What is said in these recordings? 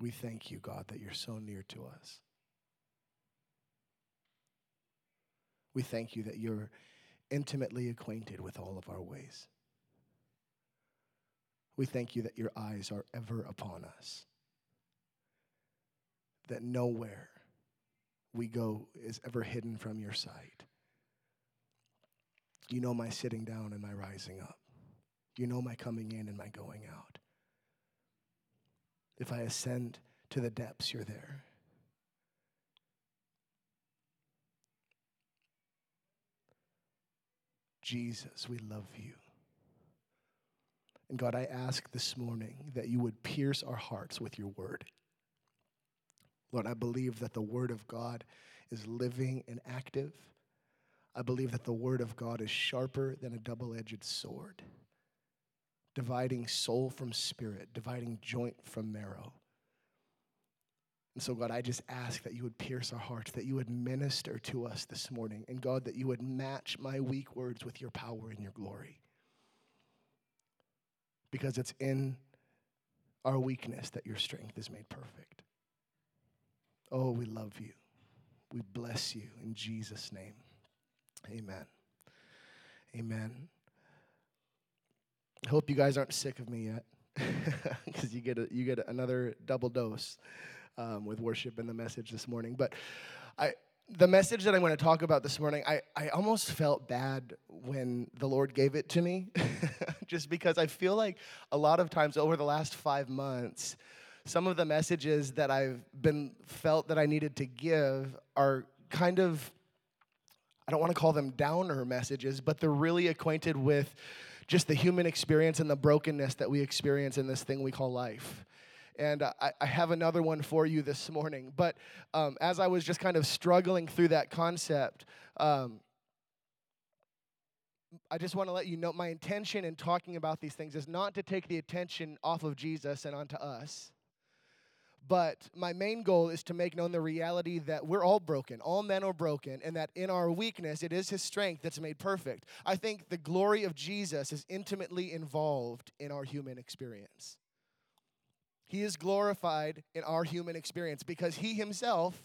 We thank you, God, that you're so near to us. We thank you that you're intimately acquainted with all of our ways. We thank you that your eyes are ever upon us, that nowhere we go is ever hidden from your sight. You know my sitting down and my rising up. You know my coming in and my going out. If I ascend to the depths, you're there. Jesus, we love you. And God, I ask this morning that you would pierce our hearts with your word. Lord, I believe that the word of God is living and active. I believe that the word of God is sharper than a double edged sword, dividing soul from spirit, dividing joint from marrow. And so, God, I just ask that you would pierce our hearts, that you would minister to us this morning. And God, that you would match my weak words with your power and your glory. Because it's in our weakness that your strength is made perfect. Oh, we love you. We bless you in Jesus' name. Amen. Amen. I hope you guys aren't sick of me yet because you get a, you get another double dose um, with worship and the message this morning. But I, the message that I'm going to talk about this morning, I, I almost felt bad when the Lord gave it to me, just because I feel like a lot of times over the last five months, some of the messages that I've been felt that I needed to give are kind of, I don't want to call them downer messages, but they're really acquainted with just the human experience and the brokenness that we experience in this thing we call life and I, I, have another one for you this morning. But um, as I was just kind of struggling through that concept, um, I just want to let you know my intention in talking about these things is not to take the attention off of Jesus and onto us. But my main goal is to make known the reality that we're all broken. All men are broken, and that in our weakness, it is His strength that's made perfect. I think the glory of Jesus is intimately involved in our human experience. He is glorified in our human experience because he himself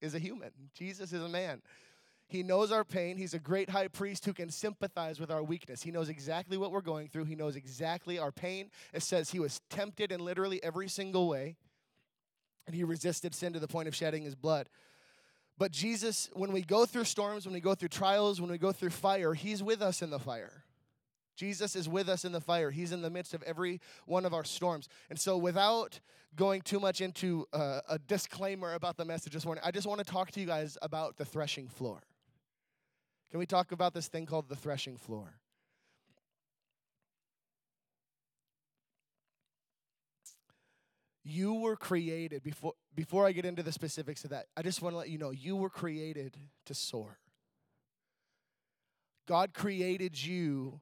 is a human. Jesus is a man. He knows our pain. He's a great high priest who can sympathize with our weakness. He knows exactly what we're going through. He knows exactly our pain. It says he was tempted in literally every single way, and he resisted sin to the point of shedding his blood. But Jesus, when we go through storms, when we go through trials, when we go through fire, he's with us in the fire. Jesus is with us in the fire. He's in the midst of every one of our storms. And so, without going too much into uh, a disclaimer about the message this morning, I just want to talk to you guys about the threshing floor. Can we talk about this thing called the threshing floor? You were created, before, before I get into the specifics of that, I just want to let you know you were created to soar. God created you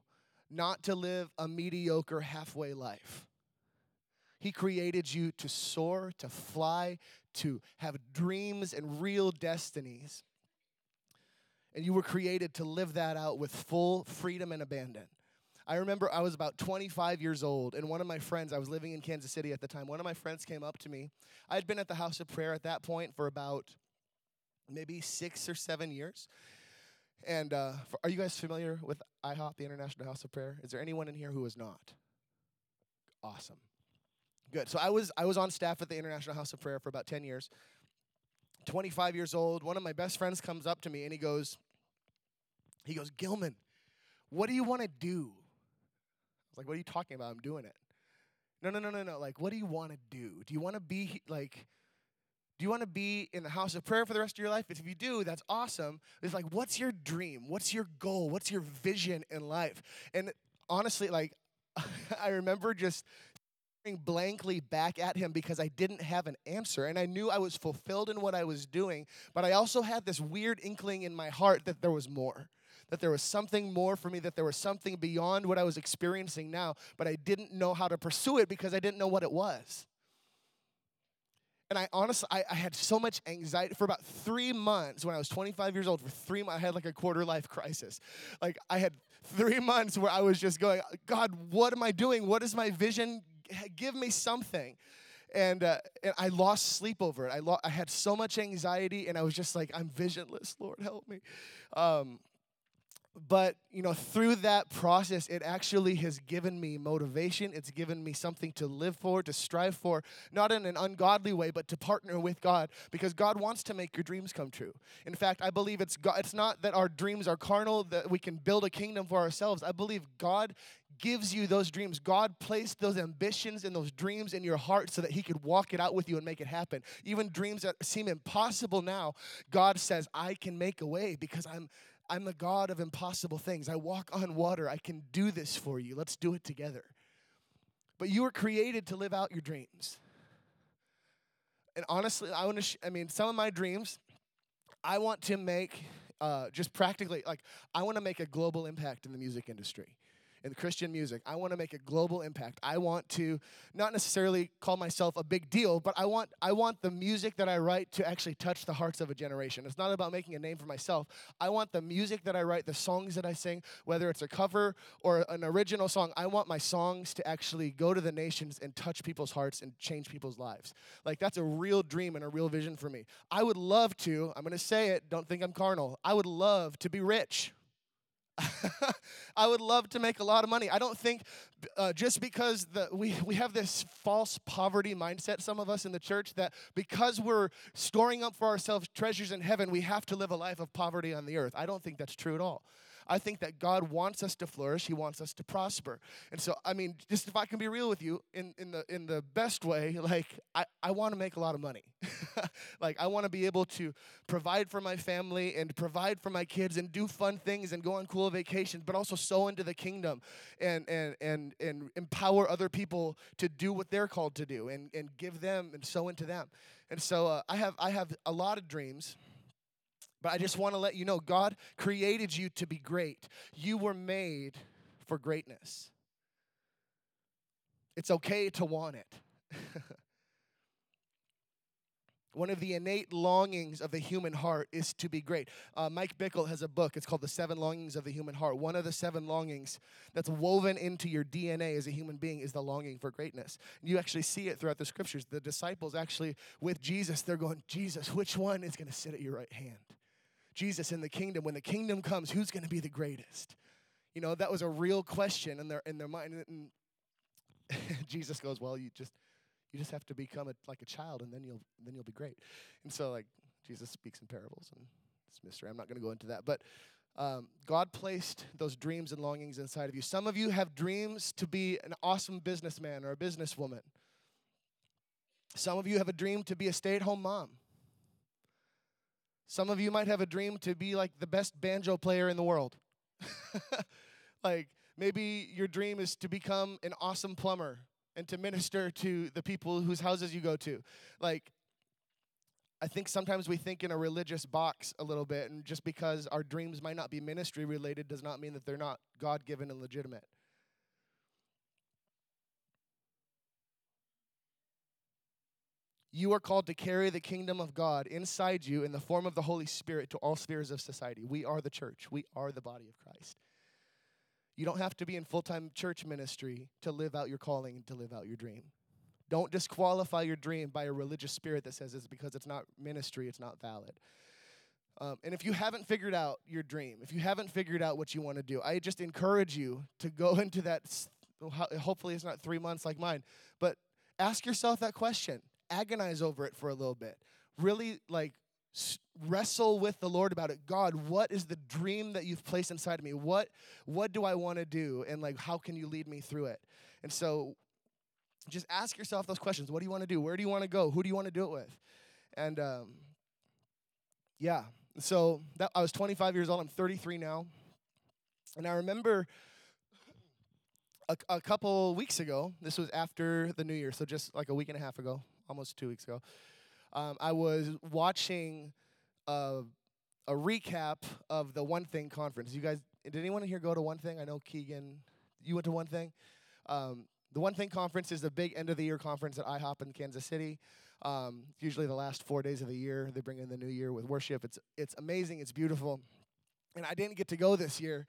not to live a mediocre halfway life. He created you to soar, to fly, to have dreams and real destinies. And you were created to live that out with full freedom and abandon. I remember I was about 25 years old, and one of my friends, I was living in Kansas City at the time, one of my friends came up to me. I had been at the house of prayer at that point for about maybe six or seven years. And uh, for, are you guys familiar with IHOP, the International House of Prayer? Is there anyone in here who is not? Awesome. Good. So I was I was on staff at the International House of Prayer for about 10 years. 25 years old. One of my best friends comes up to me and he goes, he goes, Gilman, what do you want to do? Like, what are you talking about? I'm doing it. No, no, no, no, no. Like, what do you want to do? Do you want to be like do you want to be in the house of prayer for the rest of your life? If you do, that's awesome. It's like, what's your dream? What's your goal? What's your vision in life? And honestly, like, I remember just staring blankly back at him because I didn't have an answer. And I knew I was fulfilled in what I was doing, but I also had this weird inkling in my heart that there was more. That there was something more for me, that there was something beyond what I was experiencing now, but I didn't know how to pursue it because I didn't know what it was. And I honestly, I, I, had so much anxiety for about three months when I was 25 years old. For three months, I had like a quarter life crisis. Like I had three months where I was just going, God, what am I doing? What is my vision? Give me something. and, uh, and I lost sleep over it. I, lo- I had so much anxiety, and I was just like, I'm visionless. Lord, help me. Um, but you know through that process it actually has given me motivation. It's given me something to live for to strive for not in an ungodly way but to partner with god because god wants to make your dreams come true. In fact i believe it's god, it's not that our dreams are carnal that we can build a kingdom for ourselves. I believe god gives you those dreams. God placed those ambitions and those dreams in your heart so that he could walk it out with you and make it happen. Even dreams that seem impossible now god says i can make a way because i'm I'm the God of impossible things. I walk on water. I can do this for you. Let's do it together. But you were created to live out your dreams. And honestly, I want to, sh- I mean, some of my dreams, I want to make uh, just practically, like, I want to make a global impact in the music industry in Christian music. I want to make a global impact. I want to not necessarily call myself a big deal, but I want I want the music that I write to actually touch the hearts of a generation. It's not about making a name for myself. I want the music that I write, the songs that I sing, whether it's a cover or an original song, I want my songs to actually go to the nations and touch people's hearts and change people's lives. Like that's a real dream and a real vision for me. I would love to, I'm going to say it, don't think I'm carnal. I would love to be rich. I would love to make a lot of money. I don't think uh, just because the, we, we have this false poverty mindset, some of us in the church, that because we're storing up for ourselves treasures in heaven, we have to live a life of poverty on the earth. I don't think that's true at all. I think that God wants us to flourish. He wants us to prosper. And so, I mean, just if I can be real with you in, in the in the best way, like I, I want to make a lot of money. like I want to be able to provide for my family and provide for my kids and do fun things and go on cool vacations, but also sow into the kingdom and and and and empower other people to do what they're called to do and, and give them and sow into them. And so uh, I have I have a lot of dreams. But I just want to let you know God created you to be great. You were made for greatness. It's okay to want it. One of the innate longings of the human heart is to be great. Uh, Mike Bickle has a book. It's called The Seven Longings of the Human Heart. One of the seven longings that's woven into your DNA as a human being is the longing for greatness. You actually see it throughout the scriptures. The disciples actually, with Jesus, they're going, Jesus, which one is going to sit at your right hand? Jesus in the kingdom, when the kingdom comes, who's going to be the greatest? You know, that was a real question in their in their mind. And Jesus goes, "Well, you just you just have to become a, like a child, and then you'll then you'll be great." And so, like Jesus speaks in parables, and it's mystery. I'm not going to go into that, but um, God placed those dreams and longings inside of you. Some of you have dreams to be an awesome businessman or a businesswoman. Some of you have a dream to be a stay-at-home mom. Some of you might have a dream to be like the best banjo player in the world. like maybe your dream is to become an awesome plumber and to minister to the people whose houses you go to. Like I think sometimes we think in a religious box a little bit, and just because our dreams might not be ministry related does not mean that they're not God given and legitimate. You are called to carry the kingdom of God inside you in the form of the Holy Spirit to all spheres of society. We are the church, we are the body of Christ. You don't have to be in full time church ministry to live out your calling and to live out your dream. Don't disqualify your dream by a religious spirit that says it's because it's not ministry, it's not valid. Um, and if you haven't figured out your dream, if you haven't figured out what you want to do, I just encourage you to go into that. Hopefully, it's not three months like mine, but ask yourself that question agonize over it for a little bit. Really, like, wrestle with the Lord about it. God, what is the dream that you've placed inside of me? What what do I want to do and like how can you lead me through it? And so just ask yourself those questions. What do you want to do? Where do you want to go? Who do you want to do it with? And um, yeah, so that I was 25 years old. I'm 33 now, and I remember a, a couple weeks ago. This was after the New Year, so just like a week and a half ago almost two weeks ago, um, I was watching a, a recap of the One Thing conference. You guys, did anyone here go to One Thing? I know Keegan, you went to One Thing. Um, the One Thing conference is the big end of the year conference at IHOP in Kansas City. Um, usually the last four days of the year. They bring in the new year with worship. It's it's amazing. It's beautiful. And I didn't get to go this year,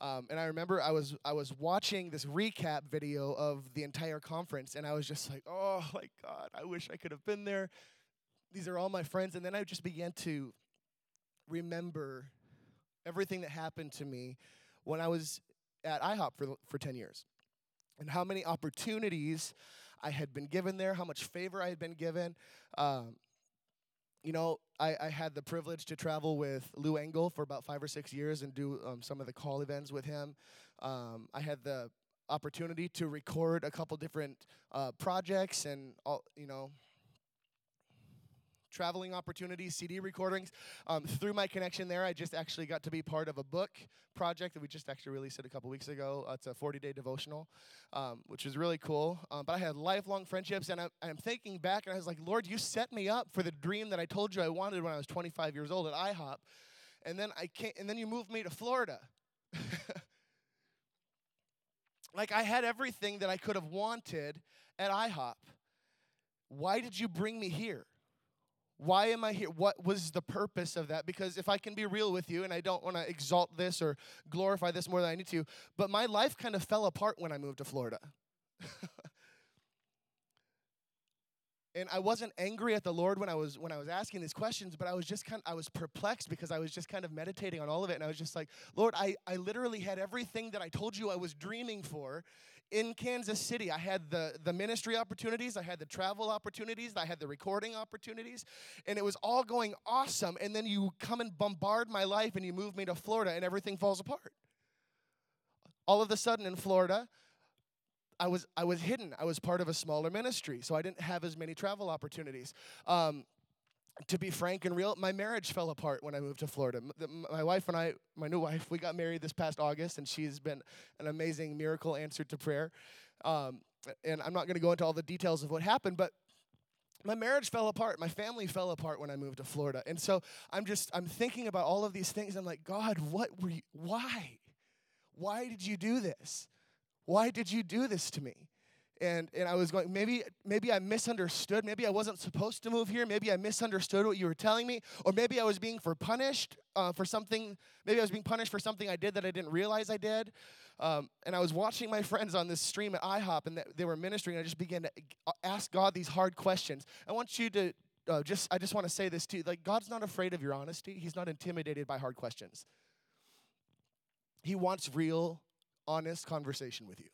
Um, and I remember I was I was watching this recap video of the entire conference, and I was just like, "Oh my God, I wish I could have been there." These are all my friends, and then I just began to remember everything that happened to me when I was at IHOP for for ten years, and how many opportunities I had been given there, how much favor I had been given. Um, you know, I, I, had the privilege to travel with Lou Engle for about five or six years and do um, some of the call events with him. Um, I had the opportunity to record a couple different uh, projects and all, you know, traveling opportunities, CD recordings. Um, through my connection there, I just actually got to be part of a book project that we just actually released it a couple weeks ago. Uh, it's a 40 day devotional, um, which is really cool. Um, but I had lifelong friendships, and I'm, I'm, thinking back, and I was like, Lord, you set me up for the dream that I told you I wanted when I was 25 years old at IHOP. And then I came, and then you moved me to Florida. like I had everything that I could have wanted at IHOP. Why did you bring me here? Why am I here? What was the purpose of that? Because if I can be real with you, and I don't want to exalt this or glorify this more than I need to, but my life kind of fell apart when I moved to Florida. and I wasn't angry at the Lord when I was when I was asking these questions, but I was just kind of, I was perplexed because I was just kind of meditating on all of it, and I was just like, Lord, I I literally had everything that I told you I was dreaming for, in Kansas City, I had the, the ministry opportunities, I had the travel opportunities, I had the recording opportunities, and it was all going awesome. And then you come and bombard my life and you move me to Florida and everything falls apart. All of a sudden in Florida, I was I was hidden. I was part of a smaller ministry, so I didn't have as many travel opportunities. Um, to be frank and real, my marriage fell apart when I moved to Florida. My wife and I, my new wife, we got married this past August, and she's been an amazing miracle answered to prayer. Um, and I'm not going to go into all the details of what happened, but my marriage fell apart. My family fell apart when I moved to Florida. And so I'm just, I'm thinking about all of these things. I'm like, God, what were you, why? Why did you do this? Why did you do this to me? And and I was going maybe maybe I misunderstood. Maybe I wasn't supposed to move here. Maybe I misunderstood what you were telling me. Or maybe I was being for punished uh, for something maybe I was being punished for something I did that I didn't realize I did. Um, and I was watching my friends on this stream at IHOP and they were ministering. And I just began to ask God these hard questions. I want you to uh, just I just want to say this too like God's not afraid of your honesty. He's not intimidated by hard questions. He wants real honest conversation with you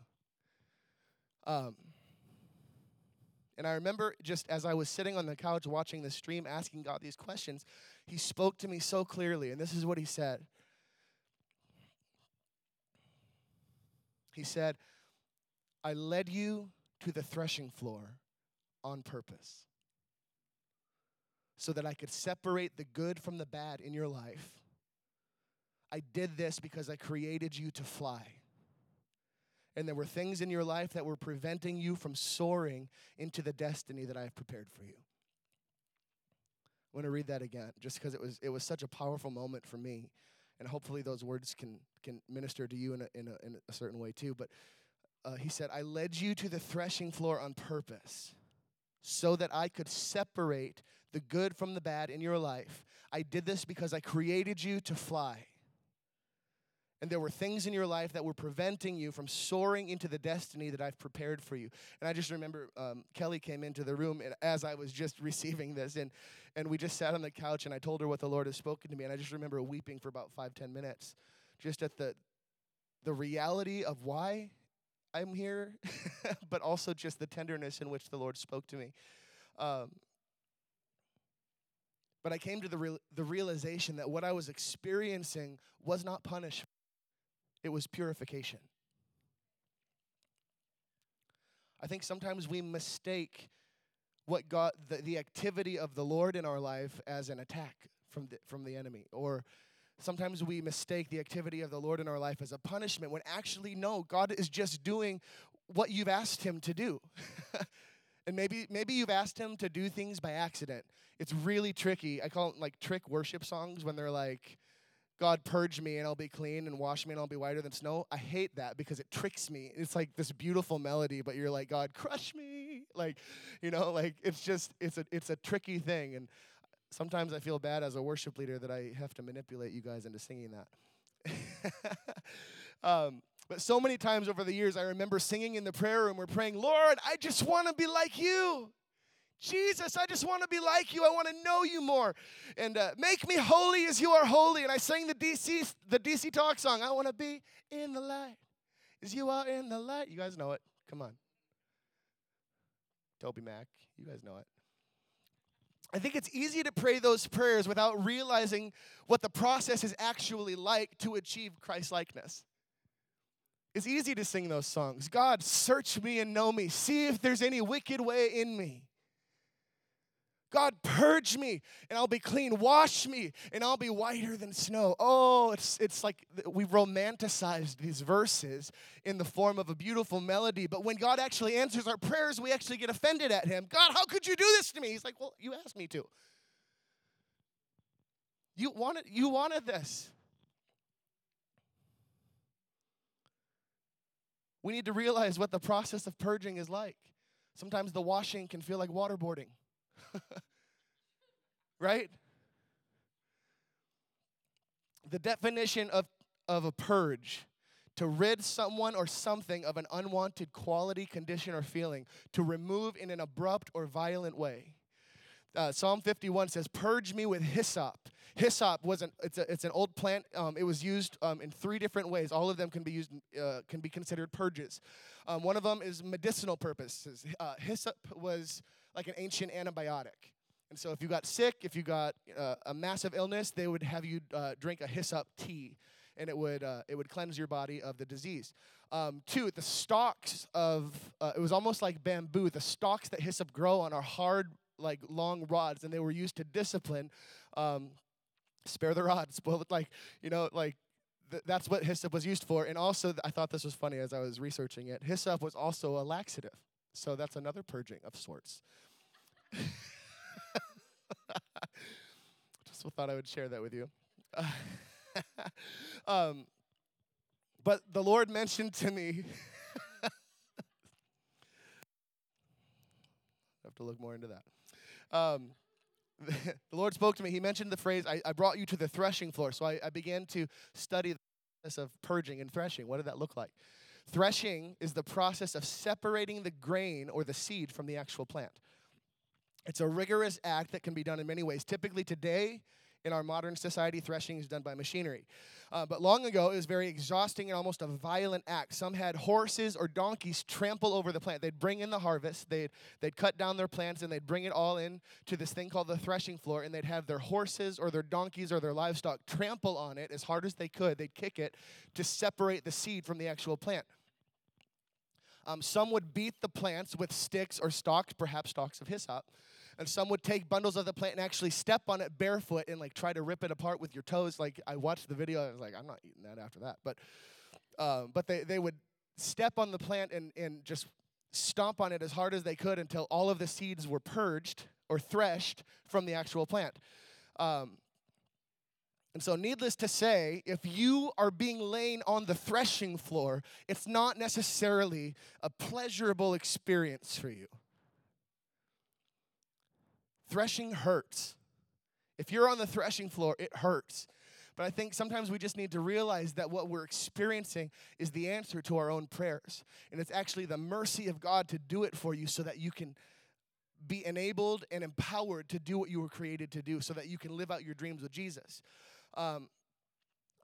um, and I remember just as I was sitting on the couch watching the stream, asking God these questions, He spoke to me so clearly. And this is what He said He said, I led you to the threshing floor on purpose so that I could separate the good from the bad in your life. I did this because I created you to fly and there were things in your life that were preventing you from soaring into the destiny that I have prepared for you. I want to read that again just because it was, it was such a powerful moment for me. And hopefully those words can, can minister to you in a, in a, in a certain way too. But uh, he said, I led you to the threshing floor on purpose so that I could separate the good from the bad in your life. I did this because I created you to fly and there were things in your life that were preventing you from soaring into the destiny that I've prepared for you. And I just remember um, Kelly came into the room and as I was just receiving this, and, and we just sat on the couch, and I told her what the Lord has spoken to me, and I just remember weeping for about five, ten minutes, just at the, the reality of why I'm here, but also just the tenderness in which the Lord spoke to me. Um, but I came to the, the realization that what I was experiencing was not punishment it was purification. I think sometimes we mistake what God, the, the activity of the Lord in our life as an attack from the, from the enemy. Or sometimes we mistake the activity of the Lord in our life as a punishment when actually, no, God is just doing what you've asked Him to do. and maybe, maybe you've asked Him to do things by accident. It's really tricky. I call it like trick worship songs when they're like, God, purge me and I'll be clean and wash me and I'll be whiter than snow. I hate that because it tricks me. It's like this beautiful melody, but you're like, God, crush me. Like, you know, like it's just, it's a, it's a tricky thing. And sometimes I feel bad as a worship leader that I have to manipulate you guys into singing that. Um, but so many times over the years, I remember singing in the prayer room, we're praying, Lord, I just want to be like you. Jesus, I just want to be like you. I want to know you more. And uh, make me holy as you are holy. And I sang the DC, the DC Talk song. I want to be in the light as you are in the light. You guys know it. Come on. Toby Mac, you guys know it. I think it's easy to pray those prayers without realizing what the process is actually like to achieve Christ likeness. It's easy to sing those songs. God, search me and know me. See if there's any wicked way in me. God, purge me and I'll be clean. Wash me and I'll be whiter than snow. Oh, it's, it's like we romanticized these verses in the form of a beautiful melody. But when God actually answers our prayers, we actually get offended at Him. God, how could you do this to me? He's like, Well, you asked me to. You wanted, you wanted this. We need to realize what the process of purging is like. Sometimes the washing can feel like waterboarding. right? The definition of, of a purge to rid someone or something of an unwanted quality, condition, or feeling, to remove in an abrupt or violent way. Uh, Psalm 51 says, Purge me with hyssop. Hyssop was an, it's, a, it's an old plant. Um, it was used um, in three different ways. All of them can be used, uh, can be considered purges. Um, one of them is medicinal purposes. Uh, hyssop was like an ancient antibiotic. And so, if you got sick, if you got uh, a massive illness, they would have you uh, drink a hyssop tea, and it would uh, it would cleanse your body of the disease. Um, two, the stalks of uh, it was almost like bamboo. The stalks that hyssop grow on are hard, like long rods, and they were used to discipline. Um, spare the rod, spoil it. Like you know, like th- that's what hyssop was used for. And also, I thought this was funny as I was researching it. Hyssop was also a laxative, so that's another purging of sorts. Just thought I would share that with you. um, but the Lord mentioned to me. I have to look more into that. Um, the Lord spoke to me. He mentioned the phrase, I, I brought you to the threshing floor. So I, I began to study the process of purging and threshing. What did that look like? Threshing is the process of separating the grain or the seed from the actual plant. It's a rigorous act that can be done in many ways. Typically, today, in our modern society, threshing is done by machinery. Uh, but long ago, it was very exhausting and almost a violent act. Some had horses or donkeys trample over the plant. They'd bring in the harvest, they'd, they'd cut down their plants, and they'd bring it all in to this thing called the threshing floor, and they'd have their horses or their donkeys or their livestock trample on it as hard as they could. They'd kick it to separate the seed from the actual plant. Um, some would beat the plants with sticks or stalks, perhaps stalks of hyssop and some would take bundles of the plant and actually step on it barefoot and like try to rip it apart with your toes. Like I watched the video, I was like, I'm not eating that after that. But uh, but they they would step on the plant and and just stomp on it as hard as they could until all of the seeds were purged or threshed from the actual plant. Um, and so, needless to say, if you are being laid on the threshing floor, it's not necessarily a pleasurable experience for you. Threshing hurts. If you're on the threshing floor, it hurts. But I think sometimes we just need to realize that what we're experiencing is the answer to our own prayers. And it's actually the mercy of God to do it for you so that you can be enabled and empowered to do what you were created to do, so that you can live out your dreams with Jesus. Um,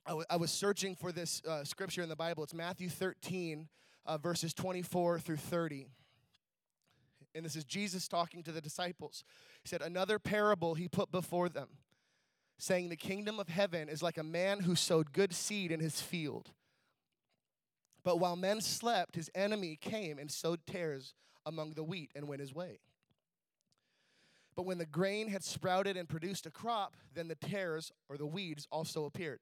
I, w- I was searching for this uh, scripture in the Bible. It's Matthew 13, uh, verses 24 through 30. And this is Jesus talking to the disciples. He said, Another parable he put before them, saying, The kingdom of heaven is like a man who sowed good seed in his field. But while men slept, his enemy came and sowed tares among the wheat and went his way. But when the grain had sprouted and produced a crop, then the tares or the weeds also appeared.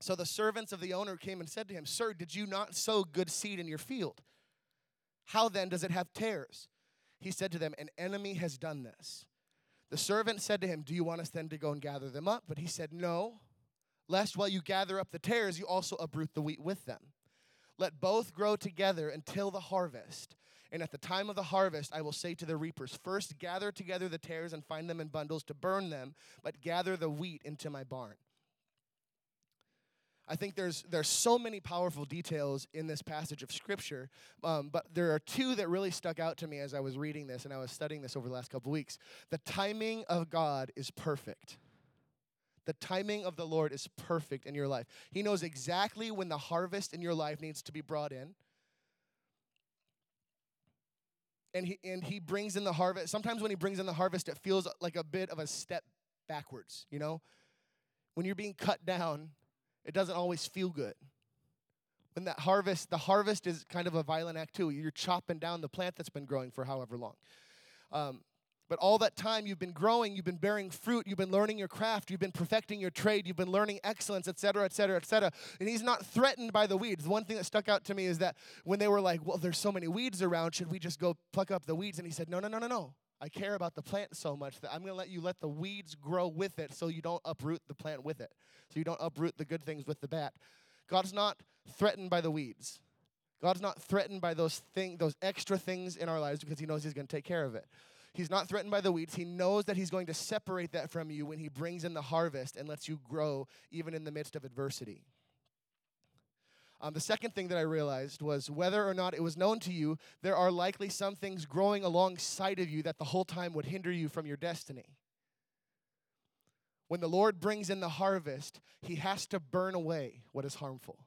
So the servants of the owner came and said to him, Sir, did you not sow good seed in your field? How then does it have tares? He said to them, An enemy has done this. The servant said to him, Do you want us then to go and gather them up? But he said, No, lest while you gather up the tares, you also uproot the wheat with them. Let both grow together until the harvest. And at the time of the harvest, I will say to the reapers, First gather together the tares and find them in bundles to burn them, but gather the wheat into my barn. I think there's there's so many powerful details in this passage of scripture, um, but there are two that really stuck out to me as I was reading this and I was studying this over the last couple weeks. The timing of God is perfect. The timing of the Lord is perfect in your life. He knows exactly when the harvest in your life needs to be brought in. And he, and he brings in the harvest. Sometimes when he brings in the harvest, it feels like a bit of a step backwards, you know? When you're being cut down, it doesn't always feel good. When that harvest, the harvest is kind of a violent act too. You're chopping down the plant that's been growing for however long. Um, but all that time you've been growing, you've been bearing fruit, you've been learning your craft, you've been perfecting your trade, you've been learning excellence, et cetera, et cetera, et cetera. And he's not threatened by the weeds. The one thing that stuck out to me is that when they were like, well, there's so many weeds around, should we just go pluck up the weeds? And he said, no, no, no, no, no. I care about the plant so much that I'm going to let you let the weeds grow with it so you don't uproot the plant with it. So you don't uproot the good things with the bad. God's not threatened by the weeds. God's not threatened by those thing, those extra things in our lives because he knows he's going to take care of it. He's not threatened by the weeds. He knows that he's going to separate that from you when he brings in the harvest and lets you grow even in the midst of adversity. Um, the second thing that I realized was whether or not it was known to you, there are likely some things growing alongside of you that the whole time would hinder you from your destiny. When the Lord brings in the harvest, he has to burn away what is harmful.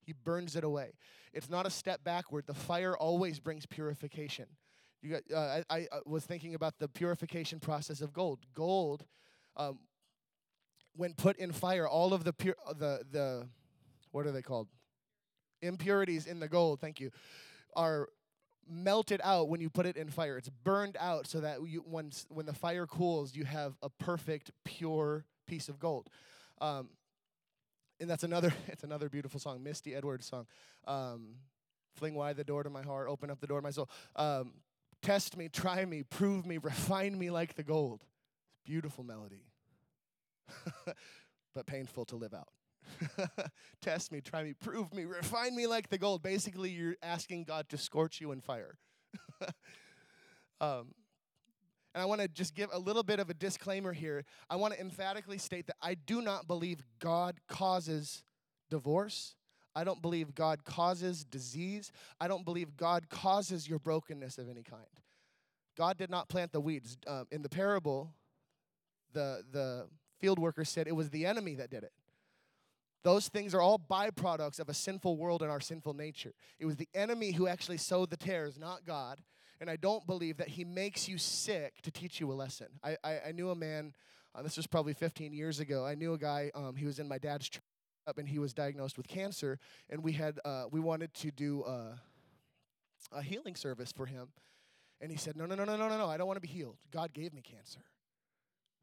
He burns it away. It's not a step backward. The fire always brings purification. You got, uh, I, I, was thinking about the purification process of gold. Gold, um, when put in fire, all of the pure, the the what are they called? Impurities in the gold. Thank you, are melted out when you put it in fire. It's burned out so that you, when when the fire cools, you have a perfect, pure piece of gold. Um, and that's another it's another beautiful song, Misty Edwards song. Um, Fling wide the door to my heart, open up the door to my soul. Um, Test me, try me, prove me, refine me like the gold. It's Beautiful melody, but painful to live out. Test me, try me, prove me, refine me like the gold. Basically, you're asking God to scorch you in fire. um, and I want to just give a little bit of a disclaimer here. I want to emphatically state that I do not believe God causes divorce. I don't believe God causes disease. I don't believe God causes your brokenness of any kind. God did not plant the weeds. Um, in the parable, the, the field worker said it was the enemy that did it. Those things are all byproducts of a sinful world and our sinful nature. It was the enemy who actually sowed the tares, not God. And I don't believe that he makes you sick to teach you a lesson. I, I, I knew a man, uh, this was probably 15 years ago. I knew a guy, um, he was in my dad's church up and he was diagnosed with cancer and we had uh, we wanted to do uh, a healing service for him. And he said no no no no no no no i don't want to be healed. God gave me cancer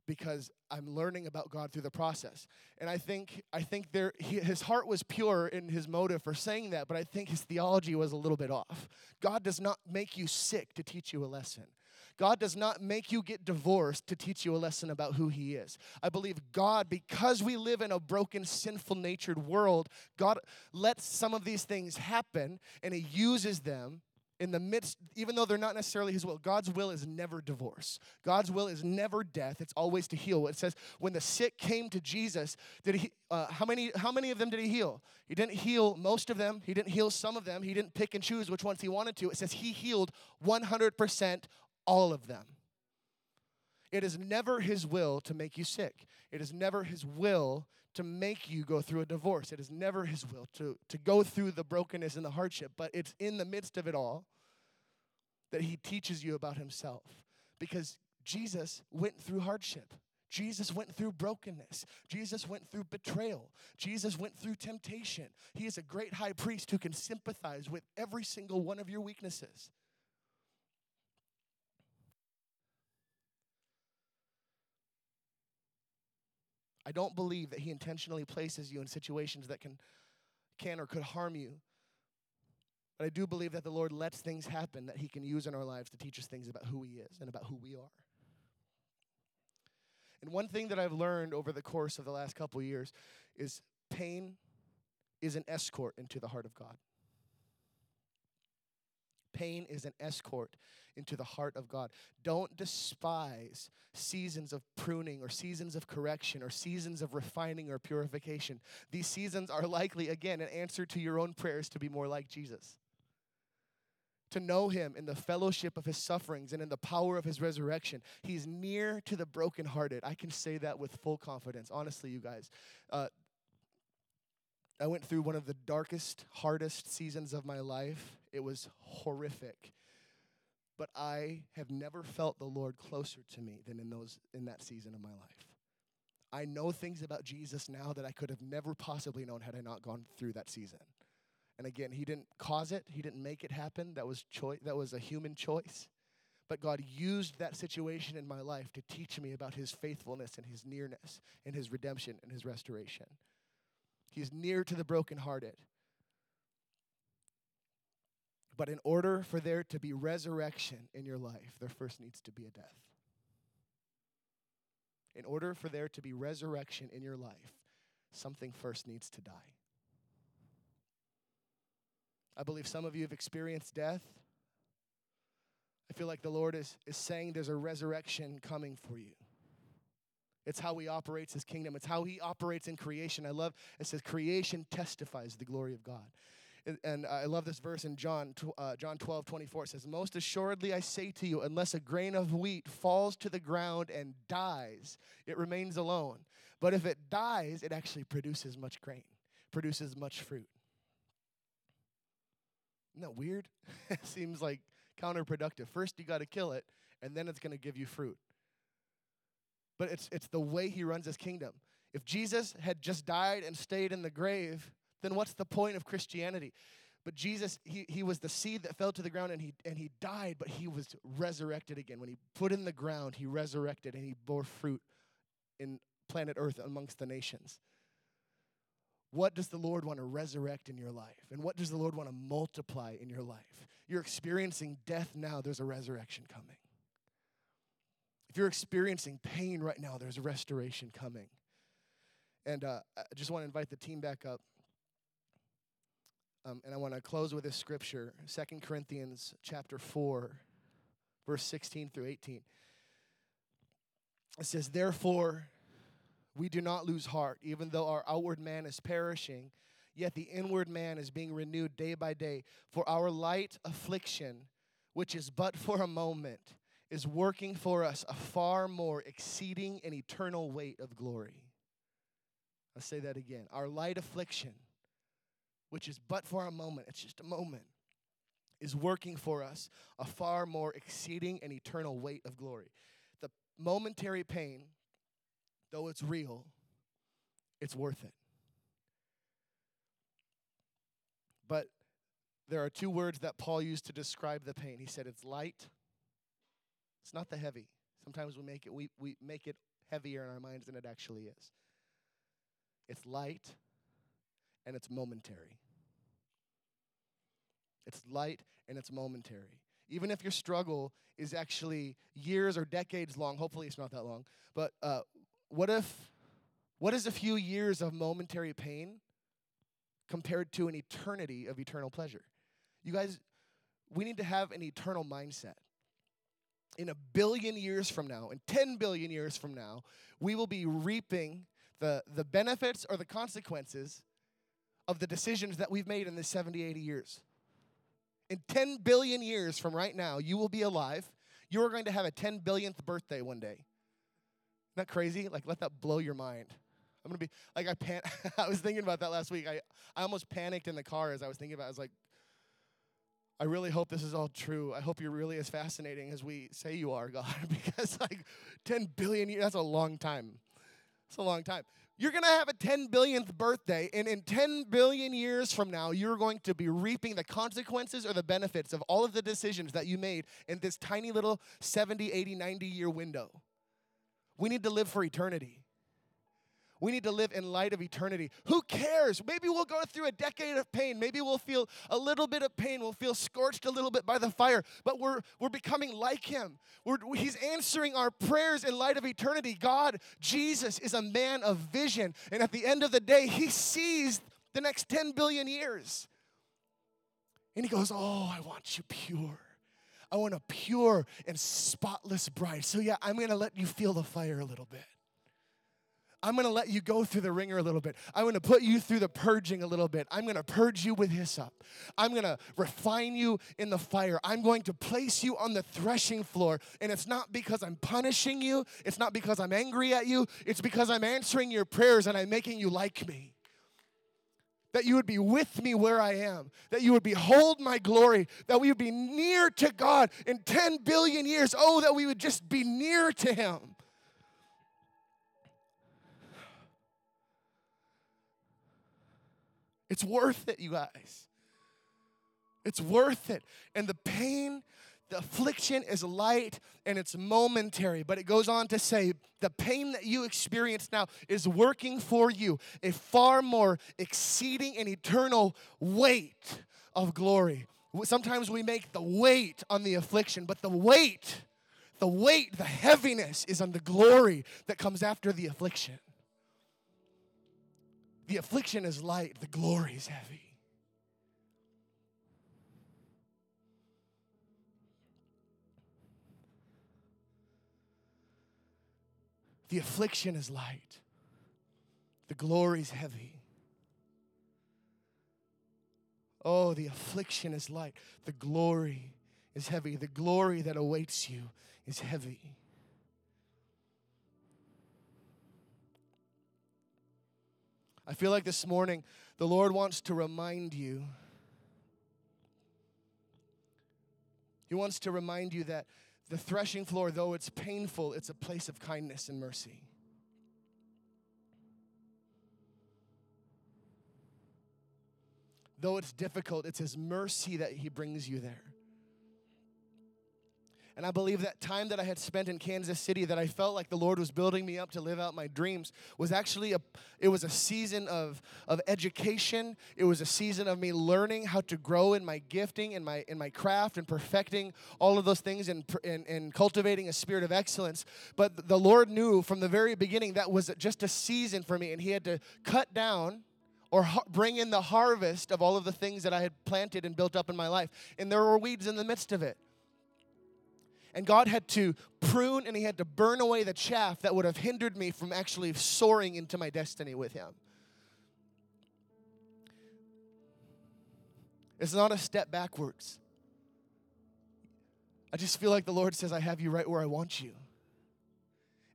because i'm learning about god through the process. And i think i think there he, his heart was pure in his motive for saying that but i think his theology was a little bit off. God does not make you sick to teach you a lesson God does not make you get divorced to teach you a lesson about who He is. I believe God, because we live in a broken, sinful natured world, God lets some of these things happen and He uses them in the midst, even though they're not necessarily his will, God's will is never divorce. God's will is never death. It's always to heal. It says when the sick came to Jesus, did he? Uh, how many? How many of them did he heal? He didn't heal most of them. He didn't heal some of them. He didn't pick and choose which ones he wanted to. It says he healed 100% all of them. It is never His will to make you sick. It is never His will to make you go through a divorce. It is never His will to, to go through the brokenness and the hardship, but it's in the midst of it all that He teaches you about Himself. Because Jesus went through hardship. Jesus went through brokenness. Jesus went through betrayal. Jesus went through temptation. He is a great high priest who can sympathize with every single one of your weaknesses. I don't believe that he intentionally places you in situations that can, can or could harm you. But I do believe that the Lord lets things happen that he can use in our lives to teach us things about who he is and about who we are. And one thing that I've learned over the course of the last couple years is pain is an escort into the heart of God. Pain is an escort into the heart of God. Don't despise seasons of pruning or seasons of correction or seasons of refining or purification. These seasons are likely, again, an answer to your own prayers to be more like Jesus. To know him in the fellowship of his sufferings and in the power of his resurrection. He's near to the brokenhearted. I can say that with full confidence. Honestly, you guys. Uh, I went through one of the darkest, hardest seasons of my life. It was horrific but I have never felt the Lord closer to me than in those in that season of my life. I know things about Jesus now that I could have never possibly known had I not gone through that season. And again, he didn't cause it, he didn't make it happen. That was choice that was a human choice. But God used that situation in my life to teach me about his faithfulness and his nearness and his redemption and his restoration. He's near to the brokenhearted. But in order for there to be resurrection in your life, there first needs to be a death. In order for there to be resurrection in your life, something first needs to die. I believe some of you have experienced death. I feel like the Lord is, is saying there's a resurrection coming for you. It's how he operates his kingdom. It's how he operates in creation. I love it says creation testifies the glory of God. And I love this verse in John, uh, John 12, 24. It says, Most assuredly I say to you, unless a grain of wheat falls to the ground and dies, it remains alone. But if it dies, it actually produces much grain, produces much fruit. Isn't that weird? it seems like counterproductive. First, you got to kill it, and then it's going to give you fruit. But it's, it's the way he runs his kingdom. If Jesus had just died and stayed in the grave, then what's the point of Christianity? But Jesus, he, he was the seed that fell to the ground and he, and he died, but he was resurrected again. When he put in the ground, he resurrected and he bore fruit in planet Earth amongst the nations. What does the Lord want to resurrect in your life? And what does the Lord want to multiply in your life? You're experiencing death now, there's a resurrection coming. If you're experiencing pain right now, there's a restoration coming. And uh, I just want to invite the team back up. Um, and I want to close with this scripture, Second Corinthians chapter 4, verse 16 through 18. It says, Therefore, we do not lose heart, even though our outward man is perishing, yet the inward man is being renewed day by day. For our light affliction, which is but for a moment, is working for us a far more exceeding and eternal weight of glory. I'll say that again. Our light affliction which is but for a moment, it's just a moment, is working for us a far more exceeding and eternal weight of glory. The momentary pain, though it's real, it's worth it. But there are two words that Paul used to describe the pain. He said it's light. It's not the heavy. Sometimes we make it we, we make it heavier in our minds than it actually is. It's light and it's momentary. It's light and it's momentary. Even if your struggle is actually years or decades long, hopefully it's not that long, but uh, what if, what is a few years of momentary pain compared to an eternity of eternal pleasure? You guys, we need to have an eternal mindset. In a billion years from now, in 10 billion years from now, we will be reaping the, the benefits or the consequences of the decisions that we've made in the 70, 80 years. In 10 billion years from right now, you will be alive. You are going to have a 10 billionth birthday one day. Isn't that crazy? Like, let that blow your mind. I'm gonna be like I pan. I was thinking about that last week. I I almost panicked in the car as I was thinking about. It. I was like, I really hope this is all true. I hope you're really as fascinating as we say you are, God, because like 10 billion years. That's a long time. It's a long time. You're going to have a 10 billionth birthday, and in 10 billion years from now, you're going to be reaping the consequences or the benefits of all of the decisions that you made in this tiny little 70, 80, 90 year window. We need to live for eternity. We need to live in light of eternity. Who cares? Maybe we'll go through a decade of pain. Maybe we'll feel a little bit of pain. We'll feel scorched a little bit by the fire, but we're, we're becoming like Him. We're, he's answering our prayers in light of eternity. God, Jesus, is a man of vision. And at the end of the day, He sees the next 10 billion years. And he goes, Oh, I want you pure. I want a pure and spotless bride. So, yeah, I'm gonna let you feel the fire a little bit. I'm gonna let you go through the ringer a little bit. I'm gonna put you through the purging a little bit. I'm gonna purge you with hyssop. I'm gonna refine you in the fire. I'm going to place you on the threshing floor. And it's not because I'm punishing you, it's not because I'm angry at you, it's because I'm answering your prayers and I'm making you like me that you would be with me where I am, that you would behold my glory, that we would be near to God in 10 billion years. Oh, that we would just be near to Him. It's worth it, you guys. It's worth it. And the pain, the affliction is light and it's momentary. But it goes on to say the pain that you experience now is working for you a far more exceeding and eternal weight of glory. Sometimes we make the weight on the affliction, but the weight, the weight, the heaviness is on the glory that comes after the affliction. The affliction is light, the glory is heavy. The affliction is light, the glory is heavy. Oh, the affliction is light, the glory is heavy. The glory that awaits you is heavy. I feel like this morning the Lord wants to remind you. He wants to remind you that the threshing floor, though it's painful, it's a place of kindness and mercy. Though it's difficult, it's His mercy that He brings you there. And I believe that time that I had spent in Kansas City that I felt like the Lord was building me up to live out my dreams was actually a it was a season of of education. It was a season of me learning how to grow in my gifting in my in my craft and perfecting all of those things and and, and cultivating a spirit of excellence. But the Lord knew from the very beginning that was just a season for me and he had to cut down or bring in the harvest of all of the things that I had planted and built up in my life. And there were weeds in the midst of it. And God had to prune and He had to burn away the chaff that would have hindered me from actually soaring into my destiny with Him. It's not a step backwards. I just feel like the Lord says, I have you right where I want you.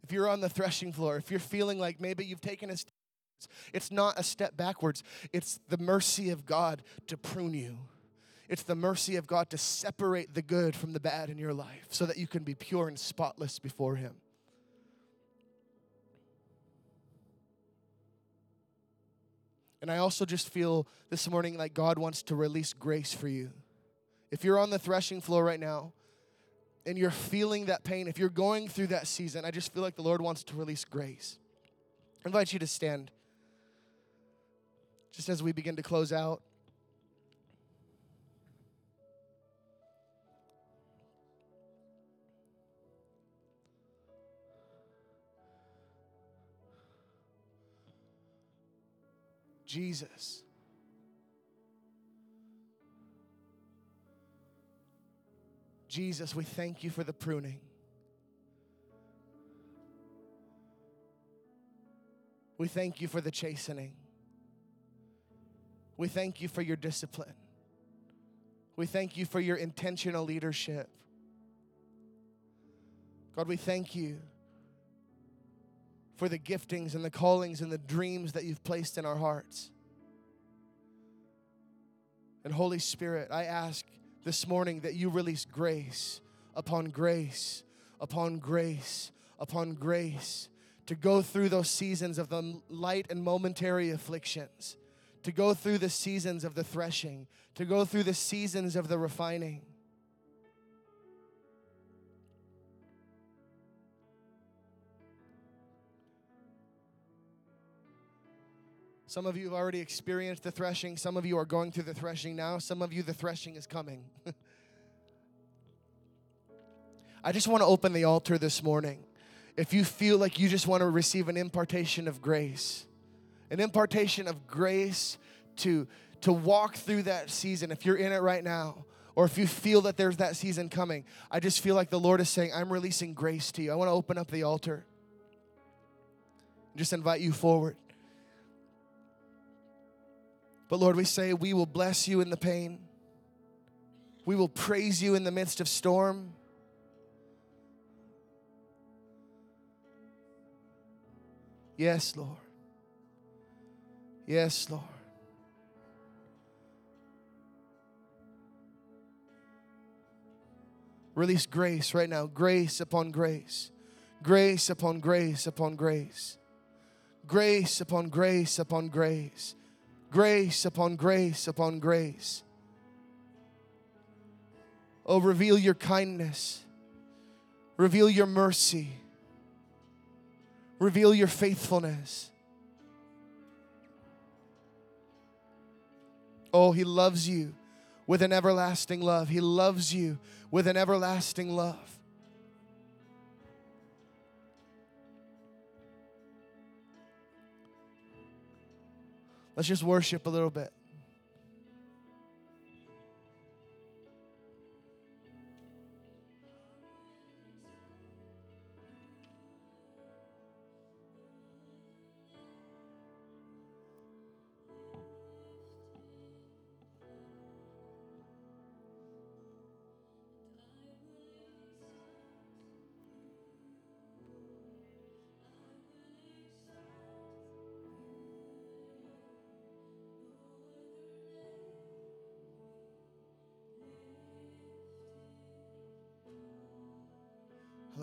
If you're on the threshing floor, if you're feeling like maybe you've taken a step, it's not a step backwards, it's the mercy of God to prune you. It's the mercy of God to separate the good from the bad in your life so that you can be pure and spotless before Him. And I also just feel this morning like God wants to release grace for you. If you're on the threshing floor right now and you're feeling that pain, if you're going through that season, I just feel like the Lord wants to release grace. I invite you to stand just as we begin to close out. Jesus. Jesus, we thank you for the pruning. We thank you for the chastening. We thank you for your discipline. We thank you for your intentional leadership. God, we thank you for the giftings and the callings and the dreams that you've placed in our hearts. And Holy Spirit, I ask this morning that you release grace upon grace upon grace upon grace to go through those seasons of the light and momentary afflictions, to go through the seasons of the threshing, to go through the seasons of the refining. Some of you have already experienced the threshing. Some of you are going through the threshing now. Some of you, the threshing is coming. I just want to open the altar this morning. If you feel like you just want to receive an impartation of grace, an impartation of grace to, to walk through that season, if you're in it right now, or if you feel that there's that season coming, I just feel like the Lord is saying, I'm releasing grace to you. I want to open up the altar. Just invite you forward. But Lord, we say we will bless you in the pain. We will praise you in the midst of storm. Yes, Lord. Yes, Lord. Release grace right now. Grace upon grace. Grace upon grace upon grace. Grace upon grace upon grace. Grace upon grace upon grace. Oh, reveal your kindness. Reveal your mercy. Reveal your faithfulness. Oh, He loves you with an everlasting love. He loves you with an everlasting love. Let's just worship a little bit.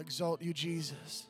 Exalt you, Jesus.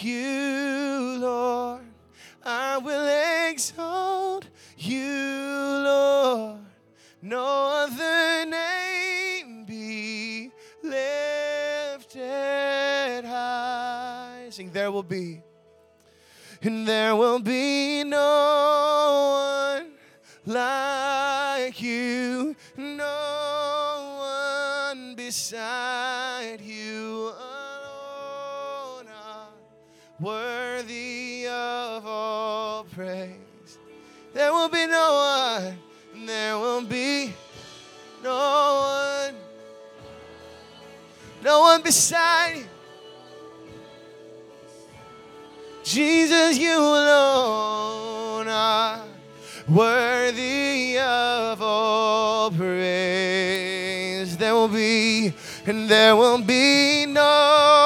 You, Lord. I will exalt you, Lord. No other name be lifted high. Sing, there will be and there will be no one like no one beside you. Jesus, you alone are worthy of all praise. There will be, and there will be no